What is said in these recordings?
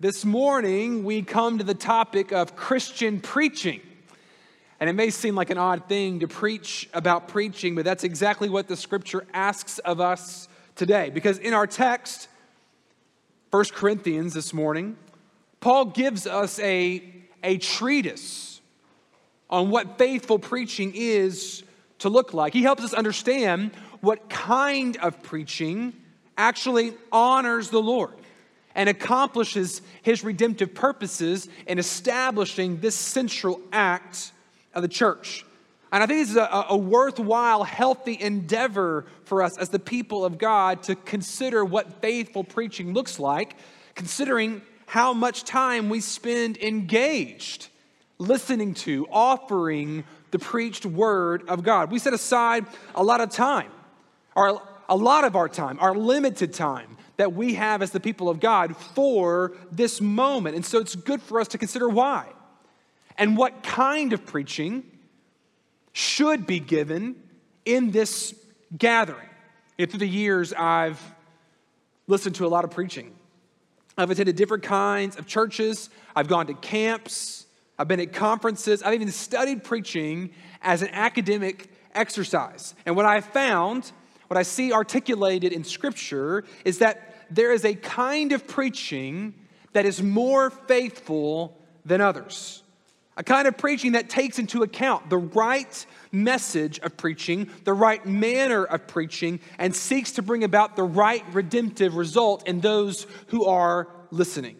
This morning, we come to the topic of Christian preaching. And it may seem like an odd thing to preach about preaching, but that's exactly what the scripture asks of us today. Because in our text, 1 Corinthians this morning, Paul gives us a, a treatise on what faithful preaching is to look like. He helps us understand what kind of preaching actually honors the Lord and accomplishes his redemptive purposes in establishing this central act of the church. And I think this is a, a, worthwhile, healthy endeavor for us as the people of God to consider what faithful preaching looks like, considering how much time we spend engaged listening to, offering the preached word of God. We set aside a lot of time, or a lot of our time, our limited time, that we have as the people of God for this moment. And so it's good for us to consider why and what kind of preaching should be given in this gathering. And through the years, I've listened to a lot of preaching. I've attended different kinds of churches, I've gone to camps, I've been at conferences, I've even studied preaching as an academic exercise. And what I've found what I see articulated in Scripture is that there is a kind of preaching that is more faithful than others. A kind of preaching that takes into account the right message of preaching, the right manner of preaching, and seeks to bring about the right redemptive result in those who are listening.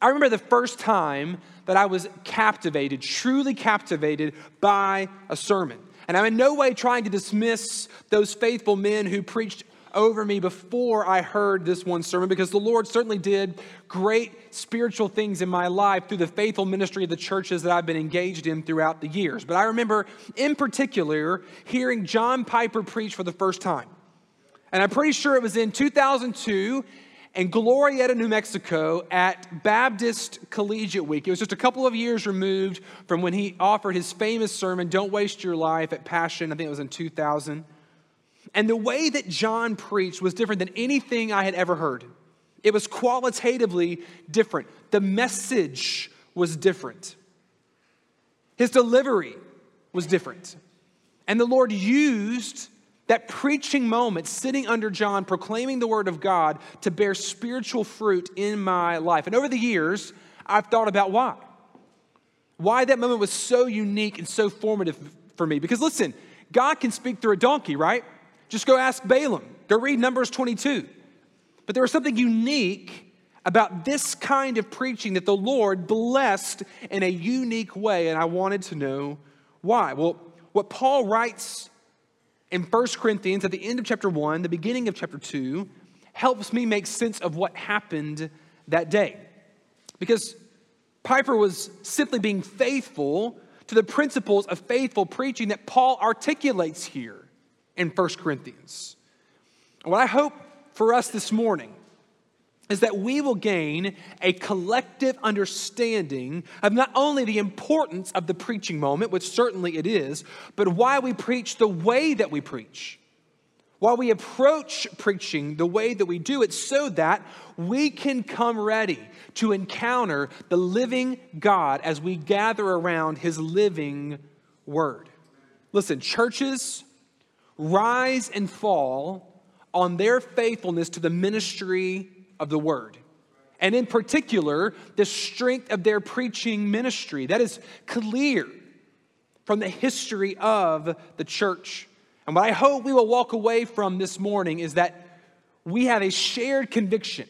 I remember the first time that I was captivated, truly captivated by a sermon. And I'm in no way trying to dismiss those faithful men who preached over me before I heard this one sermon because the Lord certainly did great spiritual things in my life through the faithful ministry of the churches that I've been engaged in throughout the years. But I remember in particular hearing John Piper preach for the first time. And I'm pretty sure it was in 2002 in Glorieta, New Mexico at Baptist Collegiate Week. It was just a couple of years removed from when he offered his famous sermon, Don't Waste Your Life, at Passion. I think it was in 2000. And the way that John preached was different than anything I had ever heard. It was qualitatively different. The message was different. His delivery was different. And the Lord used that preaching moment, sitting under John, proclaiming the word of God, to bear spiritual fruit in my life. And over the years, I've thought about why. Why that moment was so unique and so formative for me. Because listen, God can speak through a donkey, right? Just go ask Balaam. Go read Numbers 22. But there was something unique about this kind of preaching that the Lord blessed in a unique way, and I wanted to know why. Well, what Paul writes in 1 Corinthians at the end of chapter 1, the beginning of chapter 2, helps me make sense of what happened that day. Because Piper was simply being faithful to the principles of faithful preaching that Paul articulates here in 1 Corinthians. What I hope for us this morning is that we will gain a collective understanding of not only the importance of the preaching moment, which certainly it is, but why we preach the way that we preach. Why we approach preaching the way that we do it, so that we can come ready to encounter the living God as we gather around his living word. Listen, churches rise and fall on their faithfulness to the ministry of the word. And in particular, the strength of their preaching ministry. That is clear from the history of the church. And what I hope we will walk away from this morning is that we have a shared conviction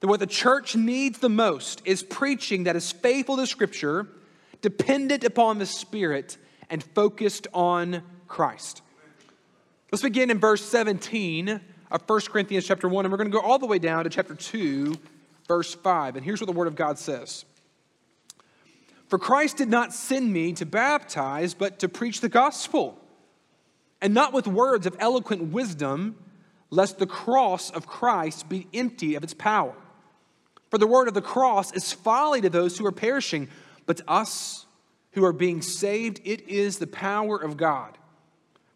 that what the church needs the most is preaching that is faithful to Scripture, dependent upon the Spirit, and focused on Christ. Let's begin in verse 17 of 1 Corinthians chapter 1, and we're going to go all the way down to chapter 2, verse 5. And here's what the Word of God says For Christ did not send me to baptize, but to preach the gospel, and not with words of eloquent wisdom, lest the cross of Christ be empty of its power. For the word of the cross is folly to those who are perishing, but to us who are being saved, it is the power of God.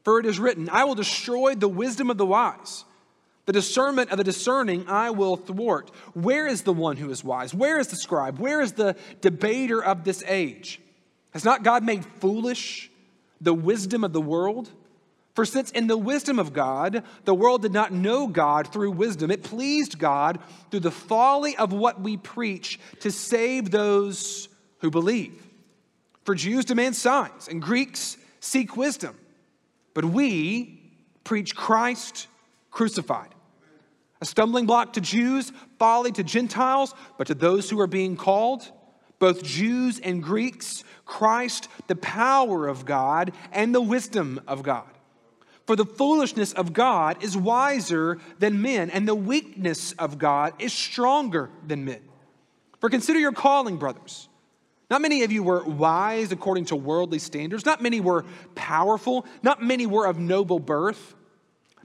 For it is written, I will destroy the wisdom of the wise The discernment of the discerning I will thwart. Where is the one who is wise? Where is the scribe? Where is the debater of this age? Has not God made foolish the wisdom of the world? For since in the wisdom of God, the world did not know God through wisdom, it pleased God through the folly of what we preach to save those who believe. For Jews demand signs, and Greeks seek wisdom. But we preach Christ crucified a stumbling block to Jews, folly to Gentiles, but to those who are being called, both Jews and Greeks, Christ, the power of God and the wisdom of God. For the foolishness of God is wiser than men, and the weakness of God is stronger than men. For consider your calling, brothers. Not many of you were wise according to worldly standards. Not many were powerful. Not many were of noble birth.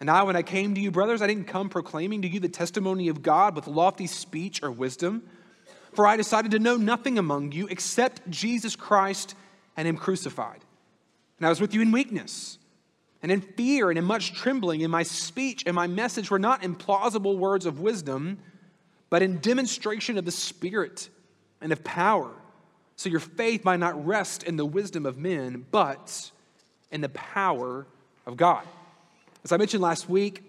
And I, when I came to you, brothers, I didn't come proclaiming to you the testimony of God with lofty speech or wisdom. For I decided to know nothing among you except Jesus Christ and Him crucified. And I was with you in weakness and in fear and in much trembling. And my speech and my message were not in plausible words of wisdom, but in demonstration of the Spirit and of power. So your faith might not rest in the wisdom of men, but in the power of God. As I mentioned last week,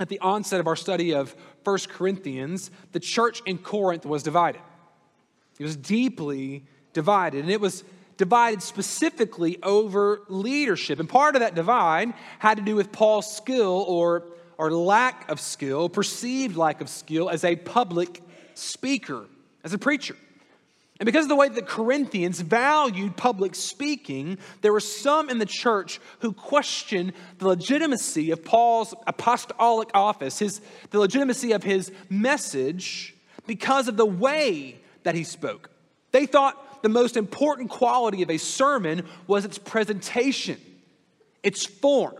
at the onset of our study of 1 Corinthians, the church in Corinth was divided. It was deeply divided, and it was divided specifically over leadership. And part of that divide had to do with Paul's skill or, or lack of skill, perceived lack of skill as a public speaker, as a preacher. And because of the way the Corinthians valued public speaking, there were some in the church who questioned the legitimacy of Paul's apostolic office, his, the legitimacy of his message, because of the way that he spoke. They thought the most important quality of a sermon was its presentation, its form,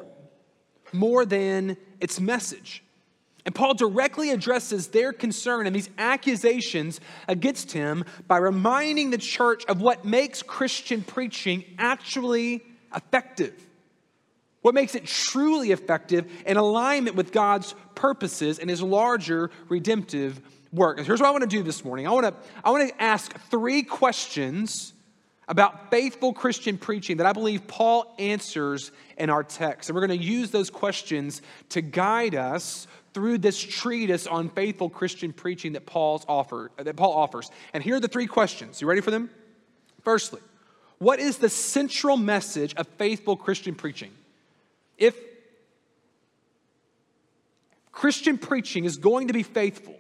more than its message. And Paul directly addresses their concern and these accusations against him by reminding the church of what makes Christian preaching actually effective. What makes it truly effective in alignment with God's purposes and his larger redemptive work. And here's what I want to do this morning I want to, I want to ask three questions about faithful Christian preaching that I believe Paul answers in our text. And we're going to use those questions to guide us through this treatise on faithful Christian preaching that Paul's offer, that Paul offers. And here are the three questions. You ready for them? Firstly, what is the central message of faithful Christian preaching? If Christian preaching is going to be faithful,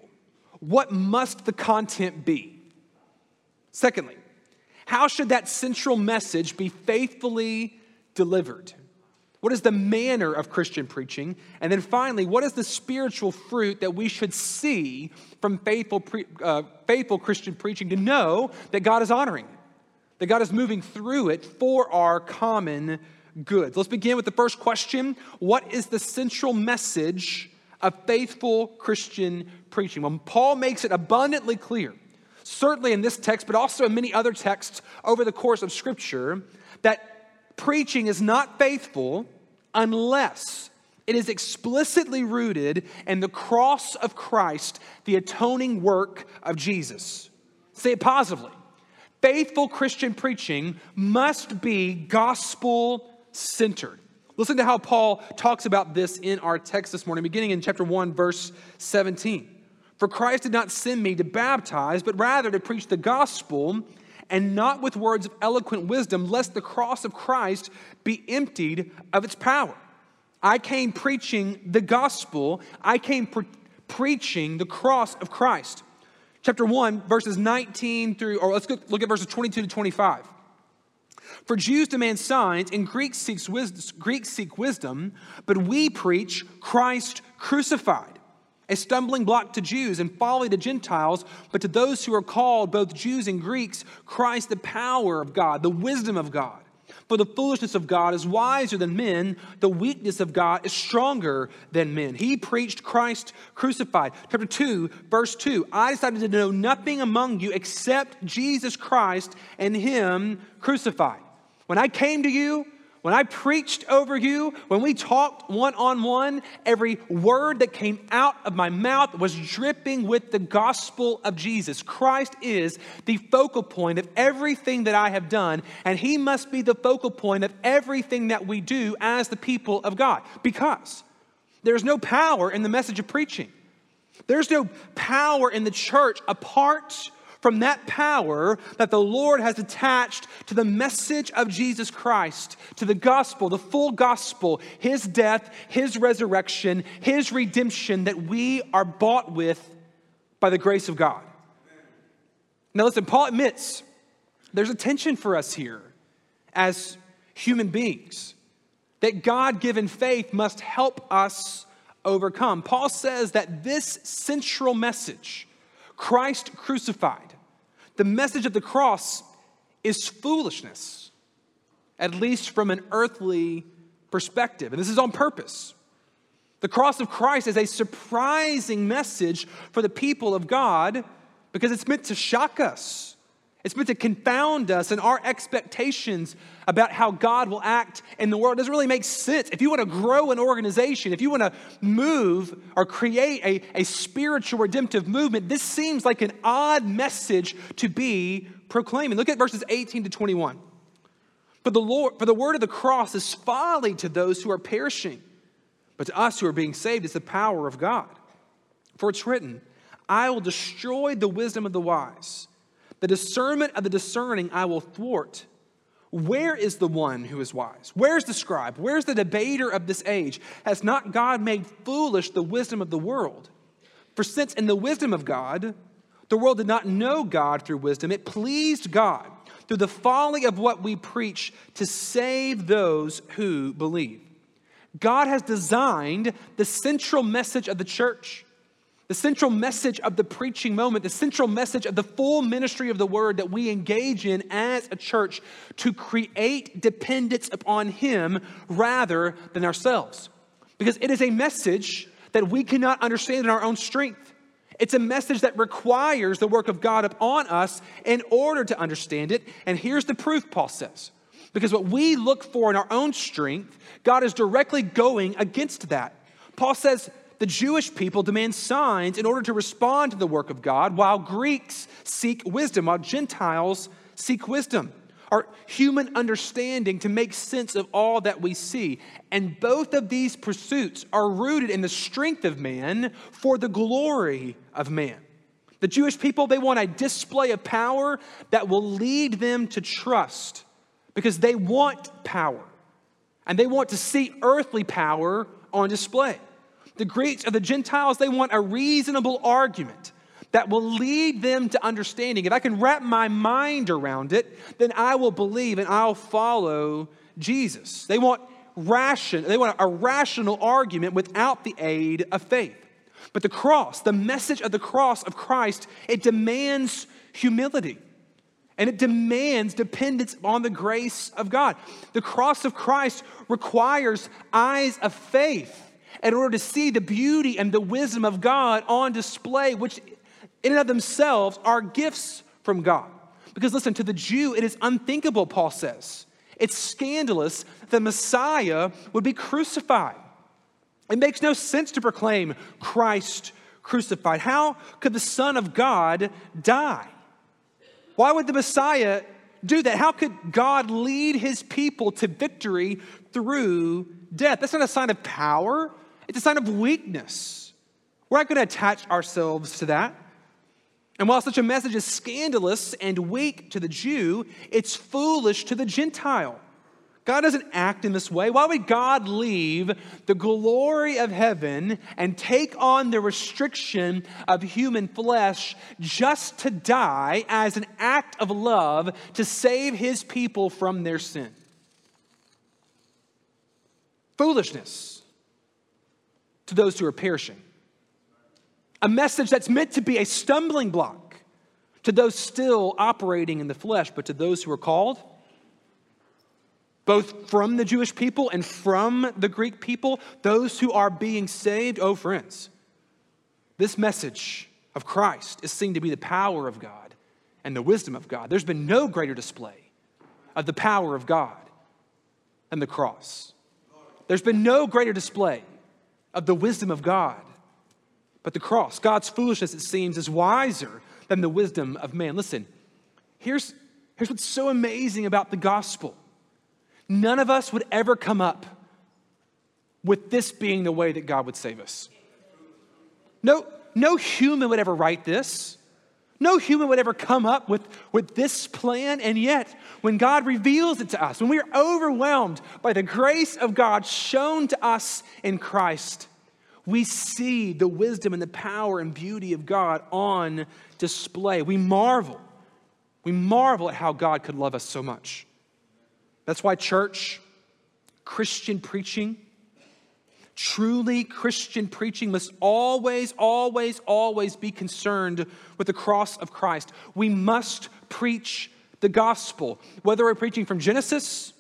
what must the content be? Secondly, how should that central message be faithfully delivered? What is the manner of Christian preaching? And then finally, what is the spiritual fruit that we should see from faithful, pre- uh, faithful Christian preaching to know that God is honoring that God is moving through it for our common good? Let's begin with the first question What is the central message of faithful Christian preaching? Well, Paul makes it abundantly clear, certainly in this text, but also in many other texts over the course of Scripture, that preaching is not faithful unless it is explicitly rooted in the cross of Christ, the atoning work of Jesus. Say it positively. Faithful Christian preaching must be gospel centered. Listen to how Paul talks about this in our text this morning, beginning in chapter 1, verse 17. For Christ did not send me to baptize, but rather to preach the gospel and not with words of eloquent wisdom, lest the cross of Christ be emptied of its power. I came preaching the gospel, I came pre- preaching the cross of Christ. Chapter 1, verses 19 through, or let's go look at verses 22 to 25. For Jews demand signs, and Greeks, seeks wisdom, Greeks seek wisdom, but we preach Christ crucified, a stumbling block to Jews and folly to Gentiles, but to those who are called, both Jews and Greeks, Christ the power of God, the wisdom of God. For the foolishness of God is wiser than men, the weakness of God is stronger than men. He preached Christ crucified. Chapter 2, verse 2 I decided to know nothing among you except Jesus Christ and Him crucified. When I came to you, when I preached over you, when we talked one on one, every word that came out of my mouth was dripping with the gospel of Jesus. Christ is the focal point of everything that I have done, and He must be the focal point of everything that we do as the people of God. Because there's no power in the message of preaching, there's no power in the church apart from that power that the Lord has attached to the message of Jesus Christ, to the gospel, the full gospel, his death, his resurrection, his redemption that we are bought with by the grace of God. Now, listen, Paul admits there's a tension for us here as human beings that God given faith must help us overcome. Paul says that this central message, Christ crucified, the message of the cross is foolishness, at least from an earthly perspective. And this is on purpose. The cross of Christ is a surprising message for the people of God because it's meant to shock us. It's meant to confound us and our expectations about how God will act in the world. It doesn't really make sense. If you want to grow an organization, if you want to move or create a, a spiritual redemptive movement, this seems like an odd message to be proclaiming. Look at verses 18 to 21. For the, Lord, for the word of the cross is folly to those who are perishing, but to us who are being saved is the power of God. For it's written, I will destroy the wisdom of the wise the discernment of the discerning I will thwart. Where is the one who is wise? Where's the scribe? Where's the debater of this age? Has not God made foolish the wisdom of the world? For since in the wisdom of God, the world did not know God through wisdom, it pleased God through the folly of what we preach to save those who believe. God has designed the central message of the church the central message of the preaching moment, the central message of the full ministry of the word that we engage in as a church to create dependence upon Him rather than ourselves. Because it is a message that we cannot understand in our own strength. It's a message that requires the work of God upon us in order to understand it. And here's the proof, Paul says. Because what we look for in our own strength, God is directly going against that. Paul says, the Jewish people demand signs in order to respond to the work of God, while Greeks seek wisdom, while Gentiles seek wisdom, our human understanding to make sense of all that we see. And both of these pursuits are rooted in the strength of man for the glory of man. The Jewish people, they want a display of power that will lead them to trust because they want power and they want to see earthly power on display the Greeks or the Gentiles, they want a reasonable argument that will lead them to understanding. If I can wrap my mind around it, then I will believe and I'll follow Jesus. They want ration, they want a rational argument without the aid of faith. But the cross, the message of the cross of Christ, it demands humility. And it demands dependence on the grace of God. The cross of Christ requires eyes of faith in order to see the beauty and the wisdom of God on display, which in and of themselves are gifts from God. Because listen, to the Jew, it is unthinkable, Paul says. It's scandalous that Messiah would be crucified. It makes no sense to proclaim Christ crucified. How could the Son of God die? Why would the Messiah do that? How could God lead his people to victory through death? That's not a sign of power, it's a sign of weakness. We're not going to attach ourselves to that. And while such a message is scandalous and weak to the Jew, it's foolish to the Gentile. God doesn't act in this way. Why would God leave the glory of heaven and take on the restriction of human flesh just to die as an act of love to save his people from their sin? Foolishness to those who are perishing. A message that's meant to be a stumbling block to those still operating in the flesh, but to those who are called both from the Jewish people and from the Greek people, those who are being saved. Oh, friends, this message of Christ is seen to be the power of God and the wisdom of God. There's been no greater display of the power of God than the cross. There's been no greater display of the wisdom of God but the cross. God's foolishness, it seems, is wiser than the wisdom of man. Listen, here's, here's what's so amazing about the gospel none of us would ever come up with this being the way that God would save us. No, no human would ever write this. No human would ever come up with, with this plan. And yet, when God reveals it to us, when we are overwhelmed by the grace of God shown to us in Christ, we see the wisdom and the power and beauty of God on display. We marvel. We marvel at how God could love us so much. That's why, church, Christian preaching, truly Christian preaching must always, always, always be concerned with the cross of Christ. We must preach the gospel, whether we're preaching from Genesis,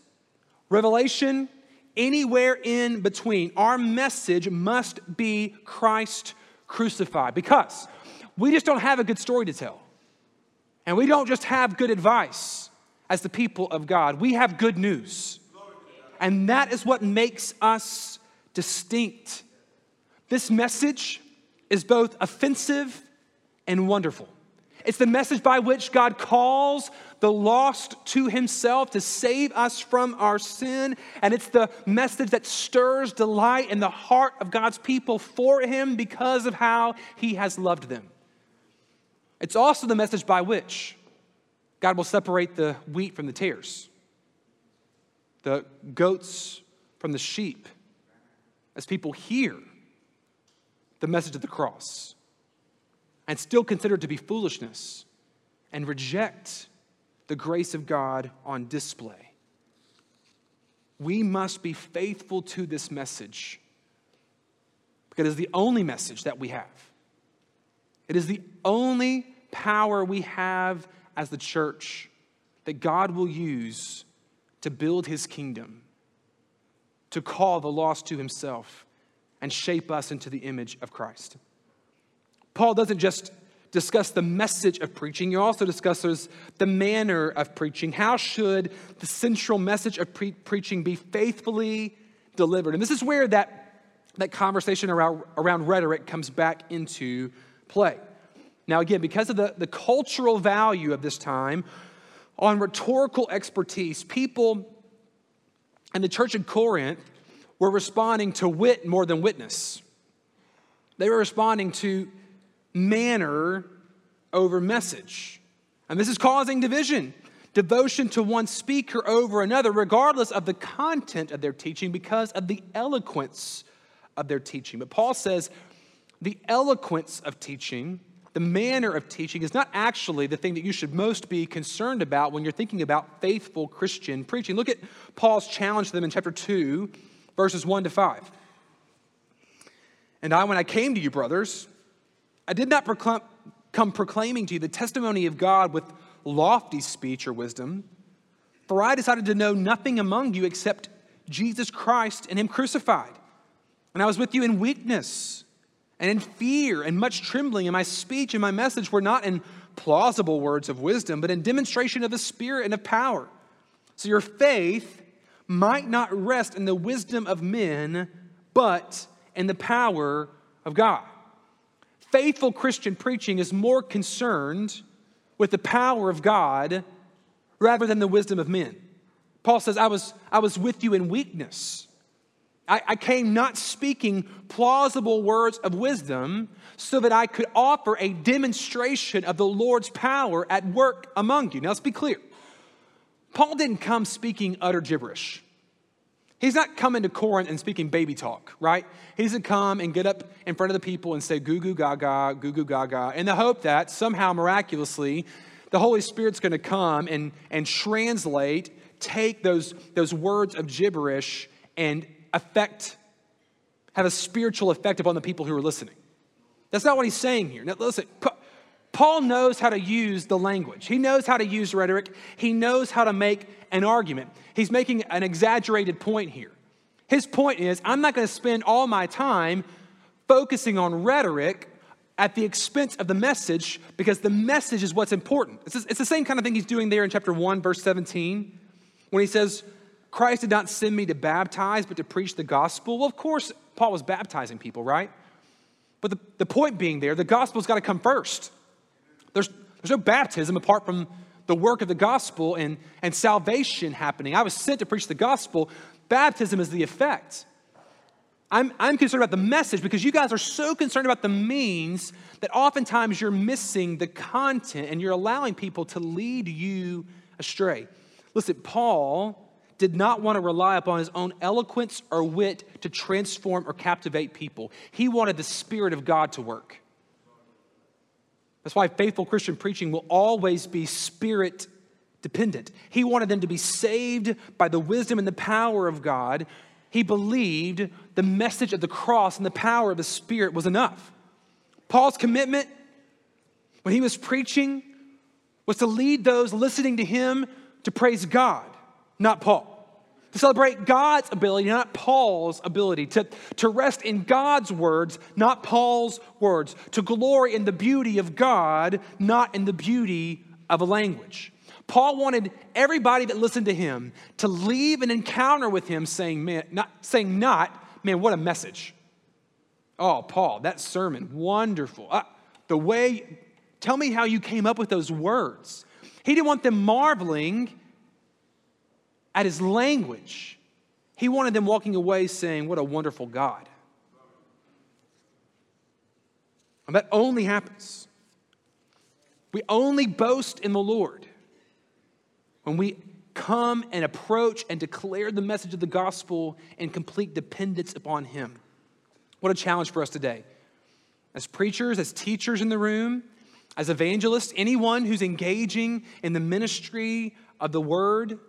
Revelation, anywhere in between. Our message must be Christ crucified because we just don't have a good story to tell. And we don't just have good advice as the people of God. We have good news. And that is what makes us distinct. This message is both offensive and wonderful. It's the message by which God calls the lost to himself to save us from our sin. And it's the message that stirs delight in the heart of God's people for him because of how he has loved them. It's also the message by which God will separate the wheat from the tares, the goats from the sheep, as people hear the message of the cross and still consider it to be foolishness and reject the grace of God on display. We must be faithful to this message because it is the only message that we have. It is the only power we have as the church that God will use to build his kingdom, to call the lost to himself, and shape us into the image of Christ. Paul doesn't just discuss the message of preaching, he also discusses the manner of preaching. How should the central message of pre- preaching be faithfully delivered? And this is where that, that conversation around, around rhetoric comes back into play. Now, again, because of the, the cultural value of this time on rhetorical expertise, people in the church in Corinth were responding to wit more than witness. They were responding to manner over message. And this is causing division, devotion to one speaker over another, regardless of the content of their teaching, because of the eloquence of their teaching. But Paul says the eloquence of teaching the manner of teaching is not actually the thing that you should most be concerned about when you're thinking about faithful Christian preaching. Look at Paul's challenge to them in chapter 2, verses 1 to 5. And I, when I came to you, brothers, I did not proclaim, come proclaiming to you the testimony of God with lofty speech or wisdom, for I decided to know nothing among you except Jesus Christ and Him crucified. And I was with you in weakness and in fear and much trembling, and my speech and my message were not in plausible words of wisdom, but in demonstration of the Spirit and of power. So your faith might not rest in the wisdom of men, but in the power of God. Faithful Christian preaching is more concerned with the power of God rather than the wisdom of men. Paul says, I was, I was with you in weakness I, I came not speaking plausible words of wisdom so that I could offer a demonstration of the Lord's power at work among you. Now, let's be clear. Paul didn't come speaking utter gibberish. He's not coming to Corinth and speaking baby talk, right? He doesn't come and get up in front of the people and say goo goo gaga, goo goo gaga, in the hope that somehow miraculously the Holy Spirit's going to come and, and translate, take those, those words of gibberish and affect, have a spiritual effect upon the people who are listening. That's not what he's saying here. Now, listen, Paul knows how to use the language. He knows how to use rhetoric. He knows how to make an argument. He's making an exaggerated point here. His point is I'm not going to spend all my time focusing on rhetoric at the expense of the message because the message is what's important. It's, it's the same kind of thing he's doing there in chapter 1, verse 17, when he says, Christ did not send me to baptize, but to preach the gospel. Well, of course, Paul was baptizing people, right? But the, the point being there, the gospel's got to come first. There's, there's no baptism apart from the work of the gospel and, and salvation happening. I was sent to preach the gospel. Baptism is the effect. I'm, I'm concerned about the message because you guys are so concerned about the means that oftentimes you're missing the content and you're allowing people to lead you astray. Listen, Paul did not want to rely upon his own eloquence or wit to transform or captivate people. He wanted the Spirit of God to work. That's why faithful Christian preaching will always be spirit dependent. He wanted them to be saved by the wisdom and the power of God he believed the message of the cross and the power of the Spirit was enough. Paul's commitment when he was preaching was to lead those listening to him to praise God, not Paul. To celebrate God's ability, not Paul's ability. To, to rest in God's words, not Paul's words. To glory in the beauty of God, not in the beauty of a language. Paul wanted everybody that listened to him to leave an encounter with him saying, man, not saying not, man, what a message. Oh, Paul, that sermon, wonderful. Uh, the way, tell me how you came up with those words. He didn't want them marveling at his language. He wanted them walking away saying, What a wonderful God. And that only happens. We only boast in the Lord when we come and approach and declare the message of the gospel in complete dependence upon Him. What a challenge for us today. As preachers, as teachers in the room, as evangelists, anyone who's engaging in the ministry of the word,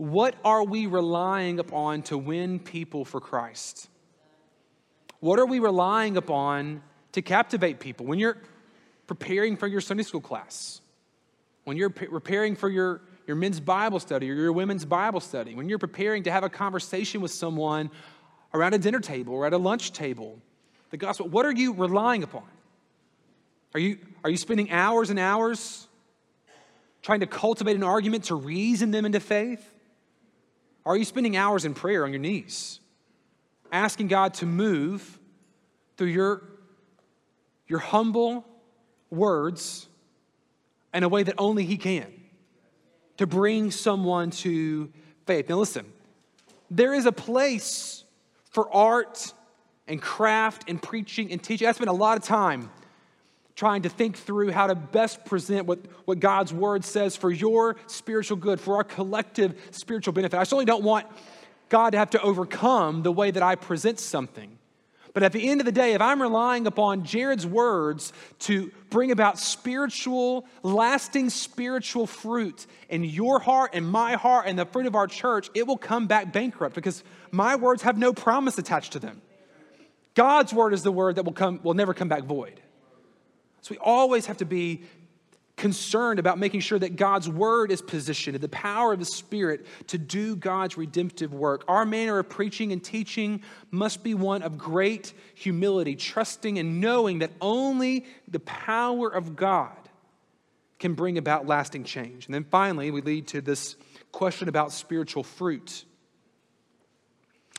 what are we relying upon to win people for Christ? What are we relying upon to captivate people? When you're preparing for your Sunday school class, when you're preparing for your your men's Bible study or your women's Bible study, when you're preparing to have a conversation with someone around a dinner table or at a lunch table, the gospel, what are you relying upon? Are you, are you spending hours and hours trying to cultivate an argument to reason them into faith? Are you spending hours in prayer on your knees, asking God to move through your, your humble words in a way that only He can? to bring someone to faith. Now, listen, there is a place for art and craft and preaching and teaching. I spent a lot of time trying to think through how to best present what, what God's word says for your spiritual good, for our collective spiritual benefit. I certainly don't want God to have to overcome the way that I present something. But at the end of the day, if I'm relying upon Jared's words to bring about spiritual, lasting spiritual fruit in your heart and my heart and the fruit of our church, it will come back bankrupt because my words have no promise attached to them. God's word is the word that will come will never come back void. So we always have to be concerned about making sure that God's word is positioned in the power of the Spirit to do God's redemptive work. Our manner of preaching and teaching must be one of great humility, trusting and knowing that only the power of God can bring about lasting change. And then finally, we lead to this question about spiritual fruit.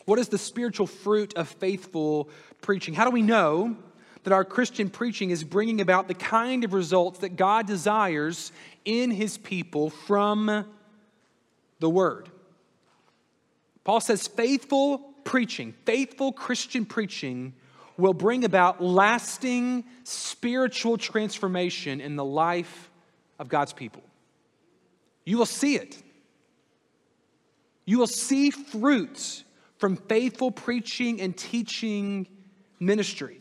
What is the spiritual fruit of faithful preaching? How do we know? That our Christian preaching is bringing about the kind of results that God desires in his people from the word. Paul says faithful preaching, faithful Christian preaching will bring about lasting spiritual transformation in the life of God's people. You will see it. you will see fruits from faithful preaching and teaching ministry.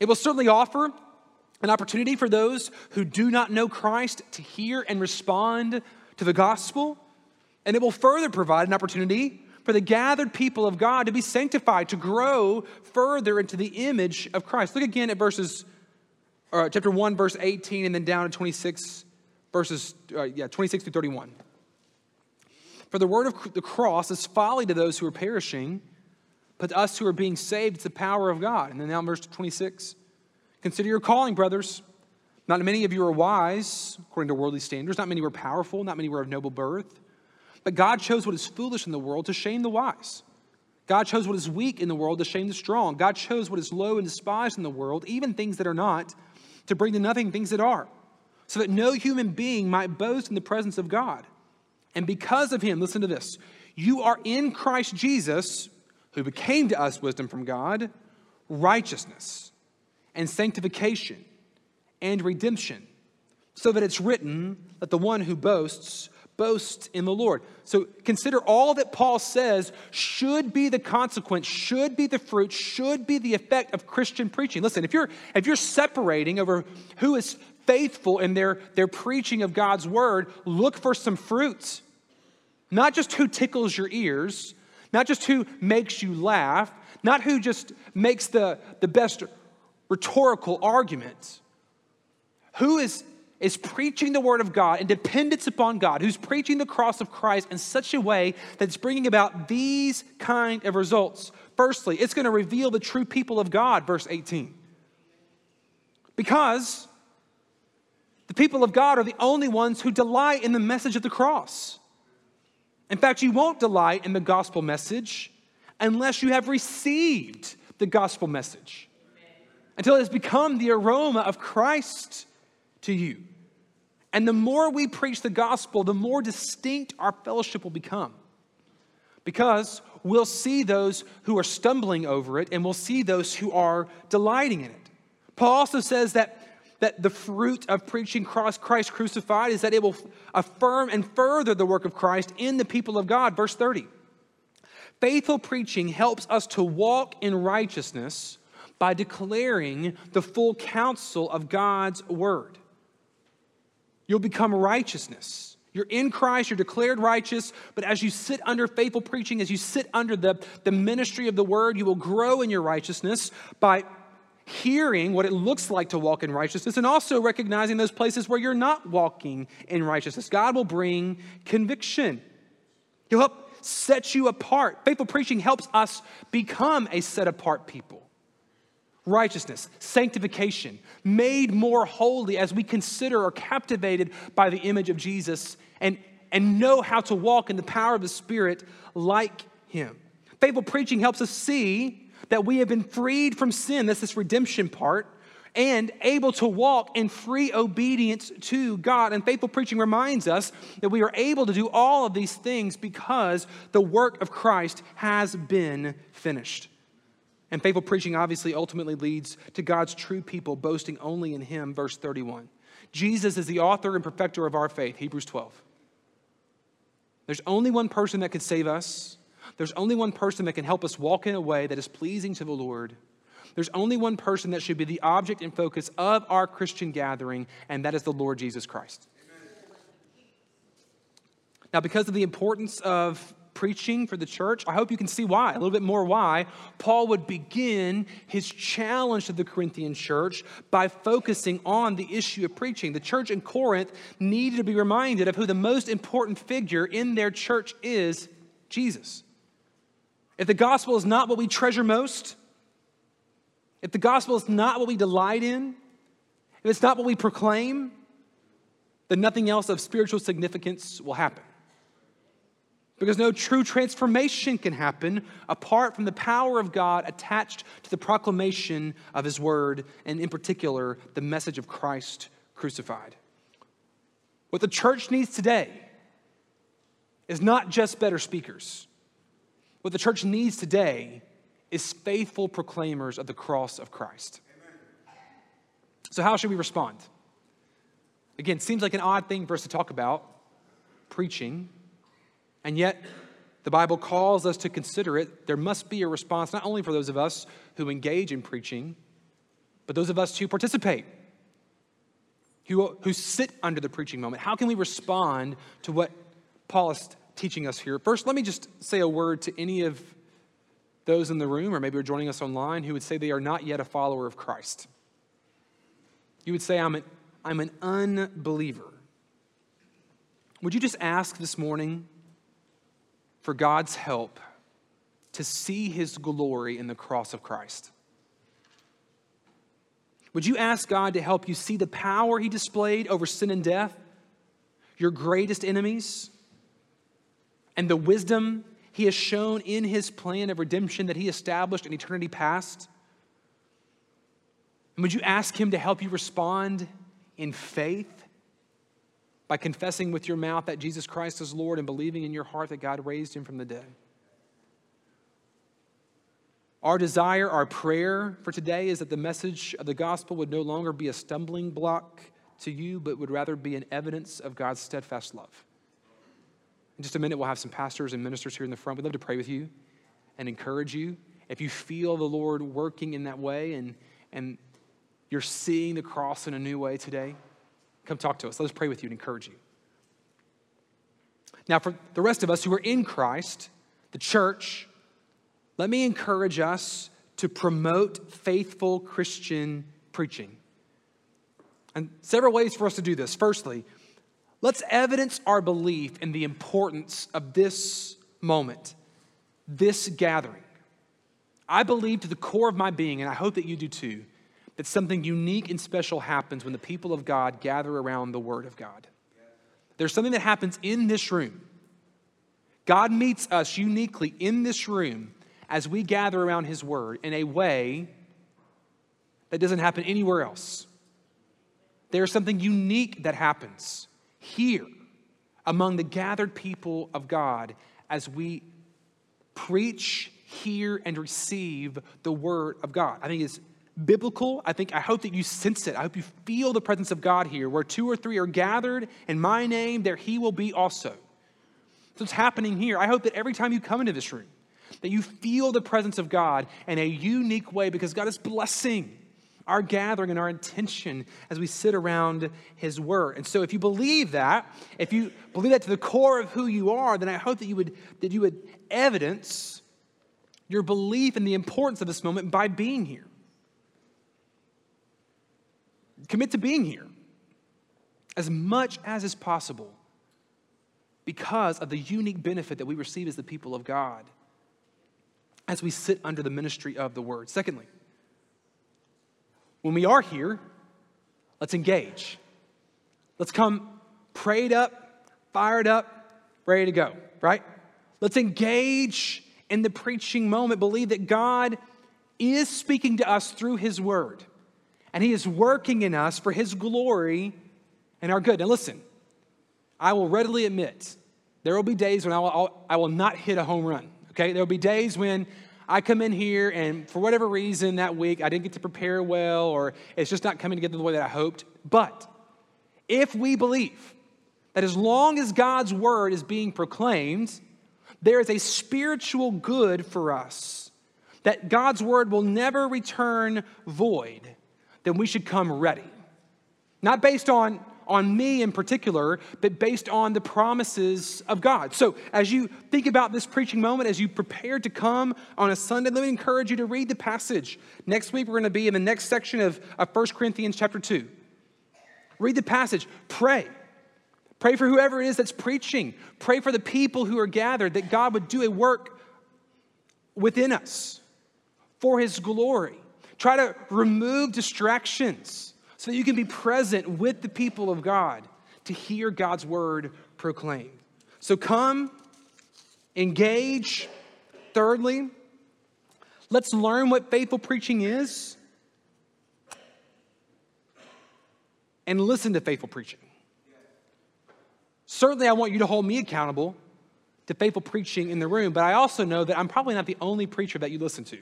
It will certainly offer an opportunity for those who do not know Christ to hear and respond to the gospel. And it will further provide an opportunity for the gathered people of God to be sanctified, to grow further into the image of Christ. Look again at verses, uh, chapter 1, verse 18, and then down to 26, verses, uh, yeah, 26 through 31. For the word of the cross is folly to those who are perishing, but to us who are being saved, it's the power of God. And then now, verse 26 Consider your calling, brothers. Not many of you are wise, according to worldly standards. Not many were powerful. Not many were of noble birth. But God chose what is foolish in the world to shame the wise. God chose what is weak in the world to shame the strong. God chose what is low and despised in the world, even things that are not, to bring to nothing things that are, so that no human being might boast in the presence of God. And because of him, listen to this you are in Christ Jesus, who became to us wisdom from God, righteousness and sanctification and redemption, so that it's written that the one who boasts boasts in the Lord. So consider all that Paul says should be the consequence, should be the fruit, should be the effect of Christian preaching. Listen, if you're if you're separating over who is faithful in their, their preaching of God's word, look for some fruits. Not just who tickles your ears, not just who makes you laugh, not who just makes the, the best rhetorical argument. Who is, is preaching the word of God and dependence upon God, who's preaching the cross of Christ in such a way that's bringing about these kind of results. Firstly, it's going to reveal the true people of God, verse 18. Because the people of God are the only ones who delight in the message of the cross. In fact, you won't delight in the gospel message unless you have received the gospel message, until it has become the aroma of Christ to you. And the more we preach the gospel, the more distinct our fellowship will become. Because we'll see those who are stumbling over it and we'll see those who are delighting in it. Paul also says that that the fruit of preaching cross Christ crucified is that it will affirm and further the work of Christ in the people of God. Verse 30. Faithful preaching helps us to walk in righteousness by declaring the full counsel of God's word. You'll become righteousness. You're in Christ, you're declared righteous, but as you sit under faithful preaching, as you sit under the, the ministry of the word, you will grow in your righteousness by hearing what it looks like to walk in righteousness and also recognizing those places where you're not walking in righteousness. God will bring conviction, He'll help set you apart. Faithful preaching helps us become a set apart people. Righteousness, sanctification, made more holy as we consider or captivated by the image of Jesus and, and know how to walk in the power of the Spirit like Him. Faithful preaching helps us see that we have been freed from sin, that's this redemption part, and able to walk in free obedience to God. And faithful preaching reminds us that we are able to do all of these things because the work of Christ has been finished. And faithful preaching obviously ultimately leads to God's true people boasting only in Him, verse 31. Jesus is the author and perfecter of our faith, Hebrews 12. There's only one person that could save us, there's only one person that can help us walk in a way that is pleasing to the Lord. There's only one person that should be the object and focus of our Christian gathering, and that is the Lord Jesus Christ. Now, because of the importance of preaching for the church, I hope you can see why, a little bit more why, Paul would begin his challenge to the Corinthian church by focusing on the issue of preaching. The church in Corinth needed to be reminded of who the most important figure in their church is Jesus. If the gospel is not what we treasure most, if the gospel is not what we delight in, if it's not what we proclaim, then nothing else of spiritual significance will happen. Because no true transformation can happen apart from the power of God attached to the proclamation of His word, and in particular, the message of Christ crucified. What the church needs today is not just better speakers. What the church needs today is faithful proclaimers of the cross of Christ. So, how should we respond? Again, seems like an odd thing for us to talk about preaching, and yet The Bible calls us to consider it. There must be a response, not only for those of us who engage in preaching, but those of us who participate, who, who sit under the preaching moment. How can we respond to what Paul is teaching us here? First, let me just say a word to any of those in the room, or maybe are joining us online, who would say they are not yet a follower of Christ. You would say, I'm an, I'm an unbeliever. Would you just ask this morning for God's help to see his glory in the cross of Christ? Would you ask God to help you see the power he displayed over sin and death, your greatest enemies, and the wisdom he has shown in his plan of redemption that he established in eternity past? And would you ask him to help you respond in faith by confessing with your mouth that Jesus Christ is Lord and believing in your heart that God raised him from the dead. Our desire, our prayer for today is that the message of the gospel would no longer be a stumbling block to you, but would rather be an evidence of God's steadfast love. In just a minute, we'll have some pastors and ministers here in the front. We'd love to pray with you and encourage you. If you feel the Lord working in that way and, and you're seeing the cross in a new way today, Come talk to us. Let us pray with you and encourage you. Now, for the rest of us who are in Christ, the church, let me encourage us to promote faithful Christian preaching. And several ways for us to do this. Firstly, let's evidence our belief in the importance of this moment, this gathering. I believe to the core of my being, and I hope that you do too, that something unique and special happens when the people of God gather around the Word of God. There's something that happens in this room. God meets us uniquely in this room as we gather around His Word in a way that doesn't happen anywhere else. There's something unique that happens here among the gathered people of God as we preach, hear, and receive the Word of God. I think it's biblical. I think, I hope that you sense it. I hope you feel the presence of God here. Where two or three are gathered in my name, there he will be also. So it's happening here. I hope that every time you come into this room, that you feel the presence of God in a unique way because God is blessing our gathering and our intention as we sit around his word. And so if you believe that, if you believe that to the core of who you are, then I hope that you would that you would evidence your belief in the importance of this moment by being here. Commit to being here as much as is possible because of the unique benefit that we receive as the people of God as we sit under the ministry of the word. Secondly, when we are here, let's engage. Let's come prayed up, fired up, ready to go, right? Let's engage in the preaching moment. Believe that God is speaking to us through his word and He is working in us for His glory and our good. Now, listen, I will readily admit there will be days when I will, I will not hit a home run, okay? There will be days when I come in here and for whatever reason that week I didn't get to prepare well or it's just not coming together the way that I hoped. But if we believe that as long as God's word is being proclaimed, there is a spiritual good for us, that God's word will never return void then we should come ready. Not based on, on me in particular, but based on the promises of God. So, as you think about this preaching moment, as you prepare to come on a Sunday, let me encourage you to read the passage. Next week, we're going to be in the next section of, of 1 Corinthians chapter 2. Read the passage, pray. Pray for whoever it is that's preaching. Pray for the people who are gathered that God would do a work within us for his glory. Try to remove distractions so that you can be present with the people of God to hear God's word proclaimed. So come, engage. Thirdly, let's learn what faithful preaching is and listen to faithful preaching. Certainly, I want you to hold me accountable to faithful preaching in the room, but I also know that I'm probably not the only preacher that you listen to.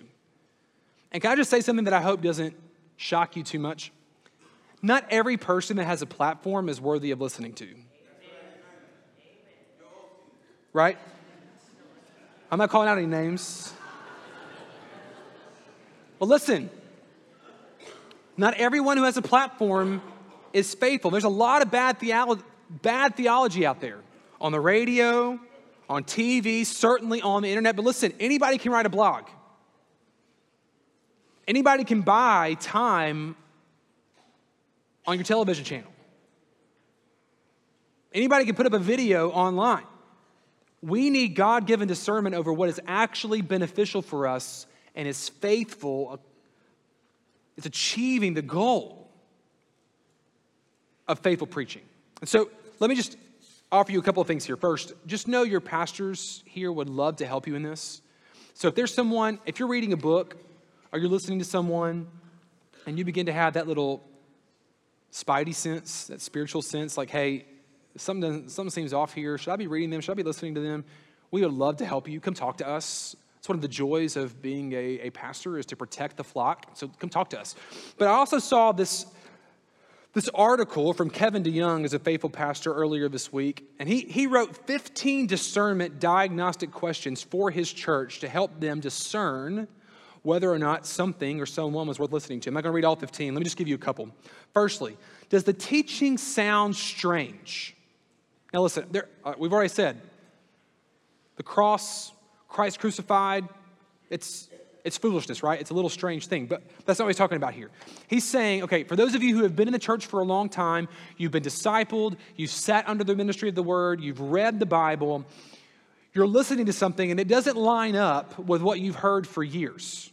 And can I just say something that I hope doesn't shock you too much? Not every person that has a platform is worthy of listening to. Right? I'm not calling out any names. But listen, not everyone who has a platform is faithful. There's a lot of bad, theolo- bad theology out there on the radio, on TV, certainly on the internet. But listen, anybody can write a blog. Anybody can buy time on your television channel. Anybody can put up a video online. We need God given discernment over what is actually beneficial for us and is faithful, it's achieving the goal of faithful preaching. And so let me just offer you a couple of things here. First, just know your pastors here would love to help you in this. So if there's someone, if you're reading a book or you're listening to someone and you begin to have that little spidey sense, that spiritual sense, like, hey, something, something seems off here. Should I be reading them? Should I be listening to them? We would love to help you. Come talk to us. It's one of the joys of being a, a pastor is to protect the flock. So come talk to us. But I also saw this, this article from Kevin DeYoung as a faithful pastor earlier this week, and he, he wrote 15 discernment diagnostic questions for his church to help them discern whether or not something or someone was worth listening to. I'm not going to read all 15. Let me just give you a couple. Firstly, does the teaching sound strange? Now, listen, there, uh, we've already said the cross, Christ crucified, it's, it's foolishness, right? It's a little strange thing, but that's not what he's talking about here. He's saying, okay, for those of you who have been in the church for a long time, you've been discipled, you've sat under the ministry of the word, you've read the Bible, you're listening to something and it doesn't line up with what you've heard for years,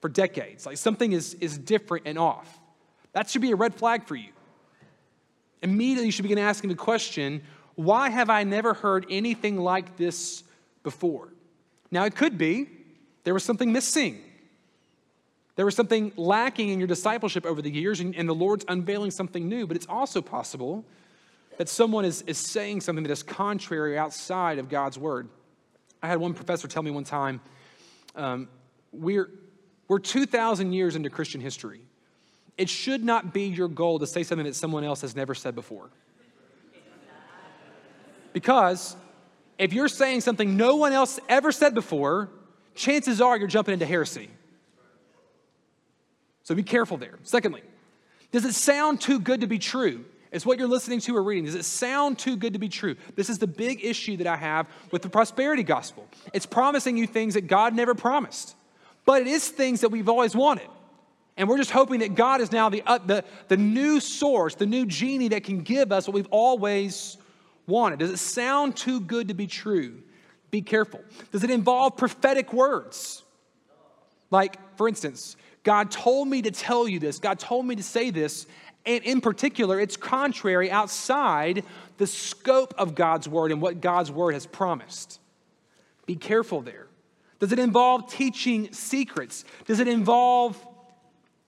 for decades. Like something is, is different and off. That should be a red flag for you. Immediately, you should begin asking the question why have I never heard anything like this before? Now, it could be there was something missing. There was something lacking in your discipleship over the years, and, and the Lord's unveiling something new. But it's also possible that someone is, is saying something that is contrary outside of God's word. I had one professor tell me one time um, we're, we're 2,000 years into Christian history. It should not be your goal to say something that someone else has never said before. Because if you're saying something no one else ever said before, chances are you're jumping into heresy. So be careful there. Secondly, does it sound too good to be true? Is what you're listening to or reading, does it sound too good to be true? This is the big issue that I have with the prosperity gospel. It's promising you things that God never promised, but it is things that we've always wanted. And we're just hoping that God is now the, uh, the, the new source, the new genie that can give us what we've always wanted. Does it sound too good to be true? Be careful. Does it involve prophetic words? Like, for instance, God told me to tell you this, God told me to say this, and in particular, it's contrary outside the scope of God's word and what God's word has promised. Be careful there. Does it involve teaching secrets? Does it involve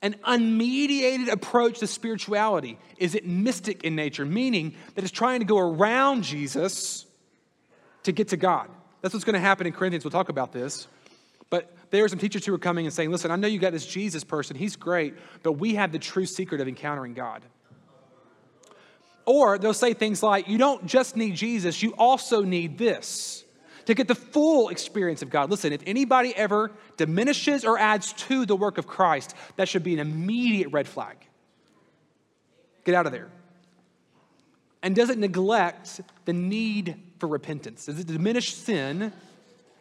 an unmediated approach to spirituality? Is it mystic in nature, meaning that it's trying to go around Jesus to get to God? That's what's going to happen in Corinthians. We'll talk about this. But there are some teachers who are coming and saying, listen, I know you got this Jesus person, he's great, but we have the true secret of encountering God. Or they'll say things like, you don't just need Jesus, you also need this to get the full experience of God. Listen, if anybody ever diminishes or adds to the work of Christ, that should be an immediate red flag. Get out of there. And does it neglect the need for repentance? Does it diminish sin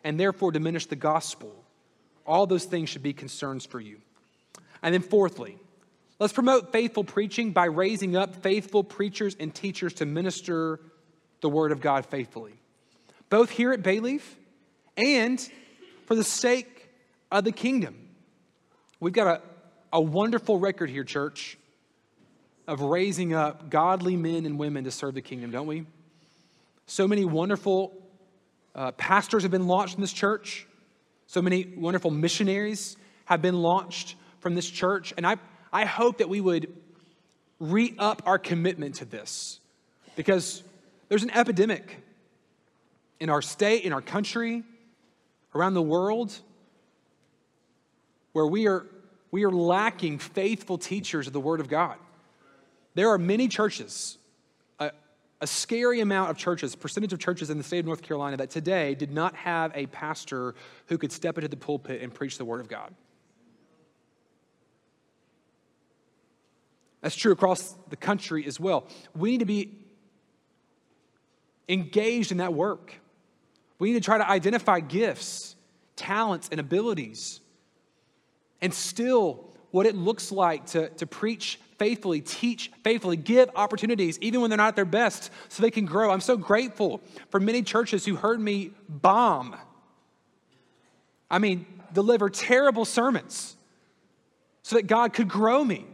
and therefore diminish the gospel? All those things should be concerns for you. And then, fourthly, let's promote faithful preaching by raising up faithful preachers and teachers to minister the word of God faithfully, both here at Bayleaf and for the sake of the kingdom. We've got a, a wonderful record here, church, of raising up godly men and women to serve the kingdom, don't we? So many wonderful uh, pastors have been launched in this church. So many wonderful missionaries have been launched from this church. And I, I hope that we would re up our commitment to this because there's an epidemic in our state, in our country, around the world, where we are, we are lacking faithful teachers of the Word of God. There are many churches, a scary amount of churches, percentage of churches in the state of North Carolina that today did not have a pastor who could step into the pulpit and preach the Word of God. That's true across the country as well. We need to be engaged in that work. We need to try to identify gifts, talents, and abilities, and still what it looks like to, to preach faithfully, teach faithfully, give opportunities, even when they're not at their best, so they can grow. I'm so grateful for many churches who heard me bomb. I mean, deliver terrible sermons so that God could grow me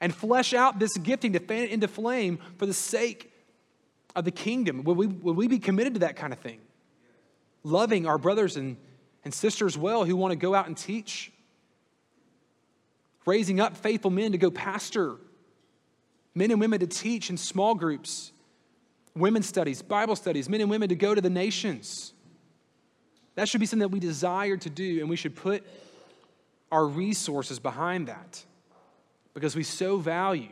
and flesh out this gifting to fan it into flame for the sake of the kingdom. Would we, would we be committed to that kind of thing? Loving our brothers and, and sisters well who want to go out and teach raising up faithful men to go pastor, men and women to teach in small groups, women's studies, Bible studies, men and women to go to the nations. That should be something that we desire to do, and we should put our resources behind that because we so value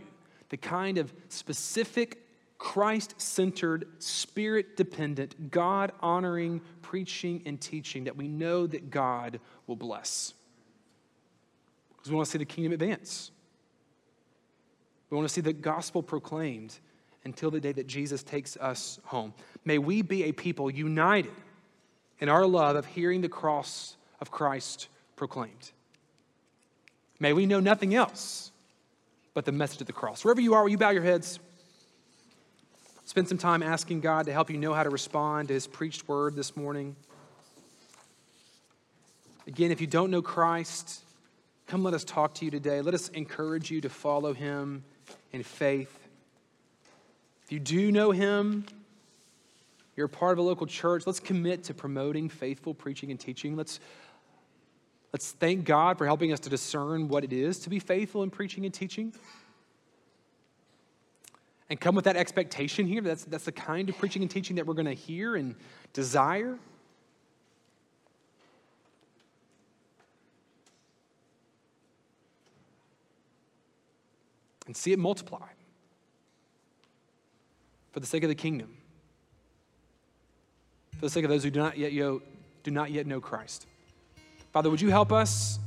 the kind of specific, Christ centered, spirit dependent, God honoring preaching and teaching that we know that God will bless because we want to see the kingdom advance. We want to see the gospel proclaimed until the day that Jesus takes us home. May we be a people united in our love of hearing the cross of Christ proclaimed. May we know nothing else but the message of the cross. Wherever you are, will you bow your heads? Spend some time asking God to help you know how to respond to his preached word this morning. Again, if you don't know Christ, Come, let us talk to you today. Let us encourage you to follow him in faith. If you do know him, you're a part of a local church, let's commit to promoting faithful preaching and teaching. Let's, let's thank God for helping us to discern what it is to be faithful in preaching and teaching. And come with that expectation here. That's, that's the kind of preaching and teaching that we're going to hear and desire. And see it multiply for the sake of the kingdom, for the sake of those who do not yet, know, do not yet know Christ. Father, would you help us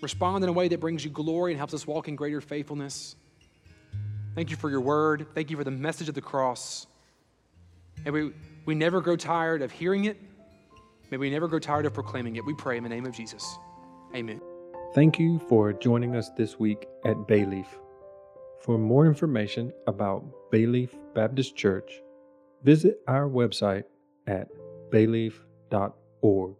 respond in a way that brings you glory and helps us walk in greater faithfulness? Thank you for your word. Thank you for the message of the cross. And we, we never grow tired of hearing it. May we never grow tired of proclaiming it. We pray in the name of Jesus. Amen. Thank you for joining us this week at Bayleaf. For more information about Bayleaf Baptist Church, visit our website at bayleaf.org.